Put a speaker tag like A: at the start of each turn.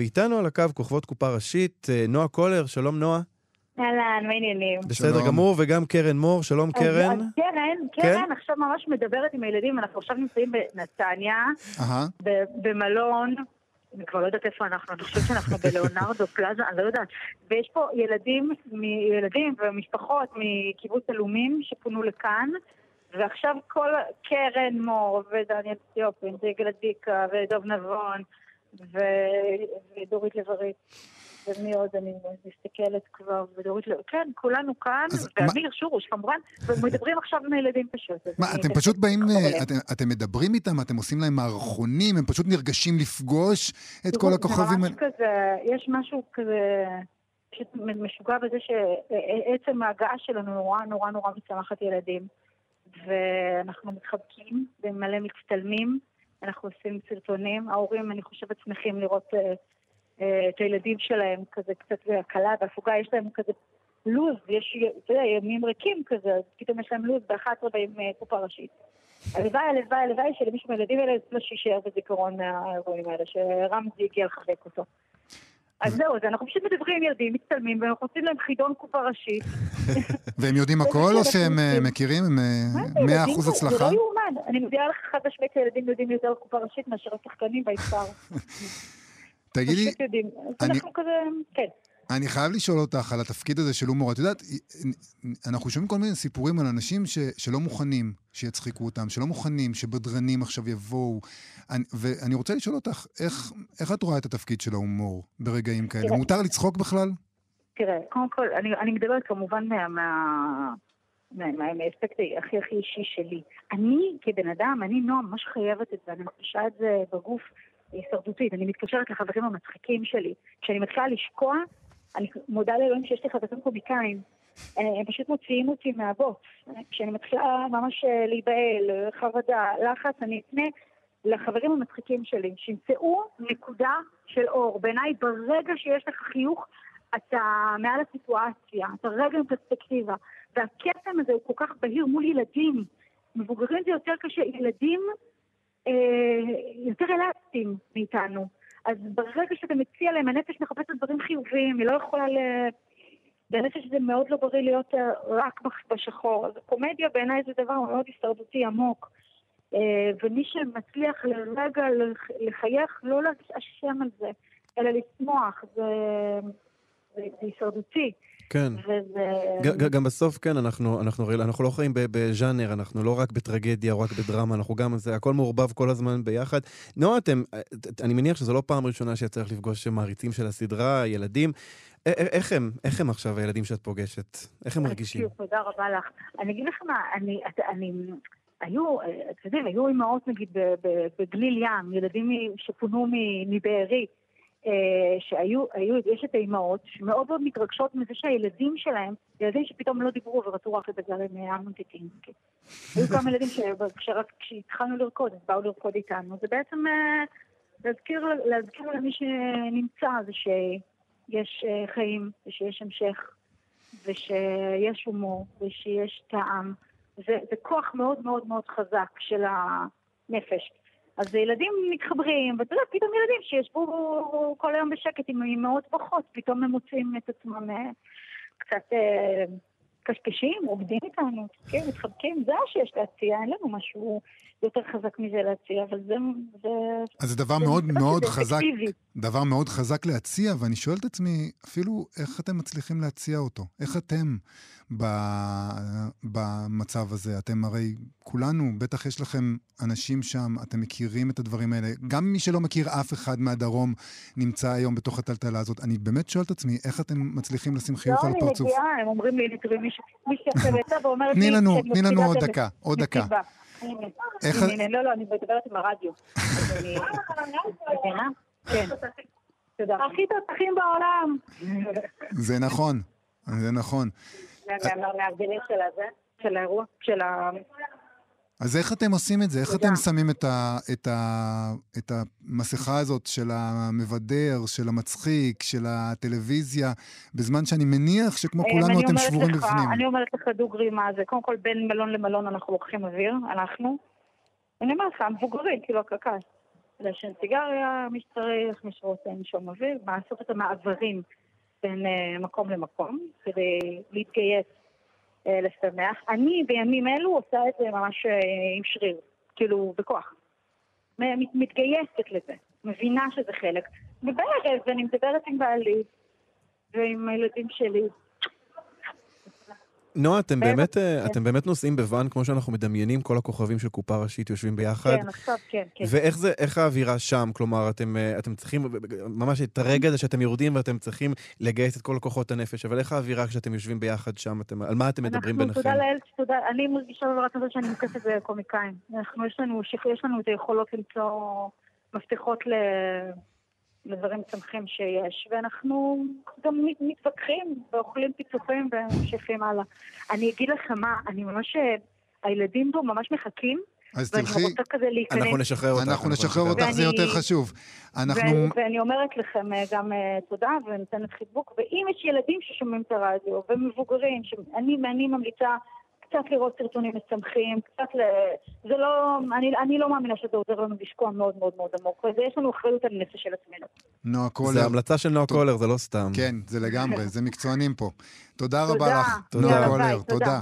A: ואיתנו על הקו כוכבות קופה ראשית, אה, נועה קולר, שלום נועה.
B: אהלן, מה העניינים?
A: בסדר
C: שלום.
A: גמור, וגם קרן מור, שלום קרן.
B: אז קרן,
A: כן?
B: קרן עכשיו ממש מדברת עם הילדים, אנחנו עכשיו נמצאים בנתניה. ב- במלון, אני כבר לא יודעת איפה אנחנו, אני חושבת שאנחנו בלאונרדו פלאזה, אני לא יודעת. ויש פה ילדים, ילדים ומשפחות מקיבוץ אלומים שפונו לכאן, ועכשיו כל קרן מור ודניאל ציופין, דגל אדיקה ודוב נבון ו- ודורית לב-ארי. ומי עוד אני מסתכלת כבר, ודורית לב... כן, כולנו כאן, ואמיר שורוש כמובן, ומדברים עכשיו עם הילדים פשוט.
C: מה, אתם פשוט באים, אה. אתם, אתם מדברים איתם, אתם עושים להם מערכונים, הם פשוט נרגשים לפגוש את כל הכוכבים.
B: זה ממש כזה, יש משהו כזה פשוט משוגע בזה שעצם ההגעה שלנו נורא נורא נורא מצמחת ילדים. ואנחנו מתחבקים ומלא מצטלמים, אנחנו עושים סרטונים. ההורים, אני חושבת, שמחים לראות אה, אה, את הילדים שלהם כזה קצת בהקלה, בהפוגה, יש להם כזה לו"ז, יש, אתה יודע, ימים ריקים כזה, אז פתאום יש להם לו"ז ב-11 באים אה, קופה ראשית. הלוואי, הלוואי, הלוואי שלמישהו מהילדים האלה לא שיישאר בזיכרון מהאירועים האלה, שרמזי הגיע לחבק אותו. אז זהו, אז אנחנו פשוט מדברים עם ילדים, מצטלמים, ואנחנו עושים להם חידון קופה ראשית.
C: והם יודעים הכל או שהם אה, מכירים? הם אה,
B: מה זה,
C: הצלחה?
B: לא יאומן. אני מודיעה לך חד משמעית שהילדים יודעים יותר קופה ראשית מאשר השחקנים ביצהר.
C: תגידי, אני-
B: כן.
C: אני חייב לשאול אותך על התפקיד הזה של הומור. את יודעת, אנחנו שומעים כל מיני סיפורים על אנשים ש, שלא מוכנים שיצחיקו אותם, שלא מוכנים שבדרנים עכשיו יבואו. אני, ואני רוצה לשאול אותך, איך, איך את רואה את התפקיד של ההומור ברגעים כאלה?
B: תראה.
C: מותר לצחוק בכלל?
B: תראה, קודם כל, אני, אני מדברת כמובן מה... מה... מה- מה- מהאספקט הכי הכי אישי שלי. אני כבן אדם, אני נועה ממש חייבת את זה, אני מרגישה את זה בגוף הישרדותית. אני מתקשרת לחברים המצחיקים שלי. כשאני מתחילה לשקוע, אני מודה לאלוהים שיש לי חברים קומיקאים. הם פשוט מוציאים אותי מהבוט. כשאני מתחילה ממש אה, להיבהל, חרדה, לחץ, אני אפנה לחברים המצחיקים שלי, שימצאו נקודה של אור. בעיניי, ברגע שיש לך חיוך, אתה מעל הסיטואציה, אתה רגע עם פרספקטיבה. והקסם הזה הוא כל כך בהיר מול ילדים. מבוגרים זה יותר קשה, ילדים אה, יותר אלסטיים מאיתנו. אז ברגע שאתה מציע להם, הנפש מחפשת דברים חיוביים, היא לא יכולה ל... בנפש זה מאוד לא בריא להיות אה, רק בשחור. אז קומדיה בעיניי זה דבר מאוד הישרדותי עמוק. אה, ומי שמצליח לרגע לח- לחייך, לא להשם על זה, אלא לשמוח, זה הישרדותי.
A: כן.
B: וזה...
A: גם בסוף, כן, אנחנו, אנחנו, אנחנו לא חיים בז'אנר, אנחנו לא רק בטרגדיה או רק בדרמה, אנחנו גם, זה הכל מעורבב כל הזמן ביחד. נועה, אתם, אני מניח שזו לא פעם ראשונה שיצא לך לפגוש מעריצים של הסדרה, ילדים. א- א- איך הם, איך הם עכשיו הילדים שאת פוגשת? איך הם מרגישים?
B: תודה רבה לך. אני אגיד לך מה, אני, את- אני, היו, אתם יודעים, היו אימהות נגיד בגליל ים, ילדים שפונו מבארי, אה, שהיו, היו, יש את האימהות שמאוד מאוד מתרגשות מזה שהילדים שלהם, ילדים שפתאום לא דיברו ורצו רק לדבר עם אה, אמנון. היו כמה ילדים שרק כשהתחלנו לרקוד, אז באו לרקוד איתנו. זה בעצם אה, להזכיר, להזכיר למי שנמצא זה שיש אה, חיים ושיש המשך. ושיש הומור, ושיש טעם. זה, זה כוח מאוד מאוד מאוד חזק של הנפש. אז ילדים מתחברים, ואתה יודע, פתאום ילדים שישבו כל היום בשקט עם אמהות בוכות, פתאום הם מוצאים את עצמם אה, קצת אה, קשקשים, רוקדים איתנו, צוחקים, מתחבקים, זה מה שיש להציע, אין לנו משהו יותר חזק מזה להציע, אבל זה... זה
C: אז זה דבר
B: זה
C: מאוד מאוד חזק,
B: אפקטיבי.
C: דבר מאוד חזק להציע, ואני שואל את עצמי, אפילו איך אתם מצליחים להציע אותו? איך אתם במצב הזה? אתם הרי, כולנו, בטח יש לכם אנשים שם, אתם מכירים את הדברים האלה. גם מי שלא מכיר אף אחד מהדרום נמצא היום בתוך הטלטלה הזאת. אני באמת שואל את עצמי, איך אתם מצליחים לשים חיוך על
B: לא, אני
C: הפרצוף?
B: מגיעה, הם אומרים לי, תראי, מישהו עכשיו יצא ואומרת
C: תני
B: לי...
C: תני לנו עוד דקה, עוד דקה. איך
B: הנה, לא, לא, אני מדברת עם הרדיו. אני... מבינה? כן. הכי תותחים בעולם.
C: זה נכון, זה נכון.
B: מהמארגנים של הזה, של האירוע, של ה...
C: אז איך אתם עושים את זה? איך. אתם שמים את, ה, את, ה, את המסכה הזאת של המבדר, של המצחיק, של הטלוויזיה, בזמן שאני מניח שכמו
B: אה,
C: כולנו אתם שבורים
B: לך-
C: בפנים?
B: אני אומרת לך דוגרי מה זה. קודם כל, בין מלון למלון אנחנו לוקחים אוויר, אנחנו. אני אומרת לך, המבוגרים, כאילו הקק"ל. לעשן סיגריה, מי שצריך, מי שרוצה לנשום אוויר, לעשות את המעברים בין אה, מקום למקום כדי להתגייס אה, לשמח. אני בימים אלו עושה את זה ממש אה, עם שריר, כאילו בכוח. מת- מתגייסת לזה, מבינה שזה חלק. ובערב אני מדברת עם בעלי ועם הילדים שלי.
A: נועה, אתם
B: בערב,
A: באמת, אה,
B: כן.
A: אתם באמת נוסעים בוואן כמו שאנחנו מדמיינים, כל הכוכבים של קופה ראשית יושבים ביחד?
B: כן, עכשיו כן, כן.
A: ואיך זה, איך האווירה שם? כלומר, אתם, אה, אתם צריכים, ממש את הרגע הזה שאתם יורדים ואתם צריכים לגייס את כל כוחות הנפש, אבל איך האווירה כשאתם יושבים ביחד שם? אתם, על מה אתם מדברים
B: אנחנו,
A: ביניכם?
B: תודה לאל, תודה, אני מרגישה רק מזה שאני מוקפת בקומיקאים. אנחנו, יש לנו, יש לנו את היכולות למצוא מפתחות ל... לדברים צמחים שיש, ואנחנו גם מת- מתווכחים ואוכלים פיצוחים וממשיכים הלאה. אני אגיד לך מה, אני ממש, הילדים פה ממש מחכים,
C: אז
B: ואני
C: תלכי.
A: אנחנו נשחרר אותך.
C: אנחנו נשחרר אותך, זה יותר חשוב. אנחנו...
B: ואני אומרת לכם אה, גם אה, תודה ונותנת חיבוק, ואם יש ילדים ששומעים את הרדיו ומבוגרים, שאני, אני ממליצה קצת לראות סרטונים משמחים, קצת ל... זה לא, אני, אני לא מאמינה שזה עוזר לנו לשקוע מאוד מאוד מאוד עמוק, ויש לנו אחריות על נפש של עצמנו.
C: נועה קולר.
A: זה המלצה של נועה קולר, זה לא סתם.
C: כן, זה לגמרי, זה מקצוענים פה. תודה רבה. לך,
A: תודה.
C: נועה קולר,
B: תודה.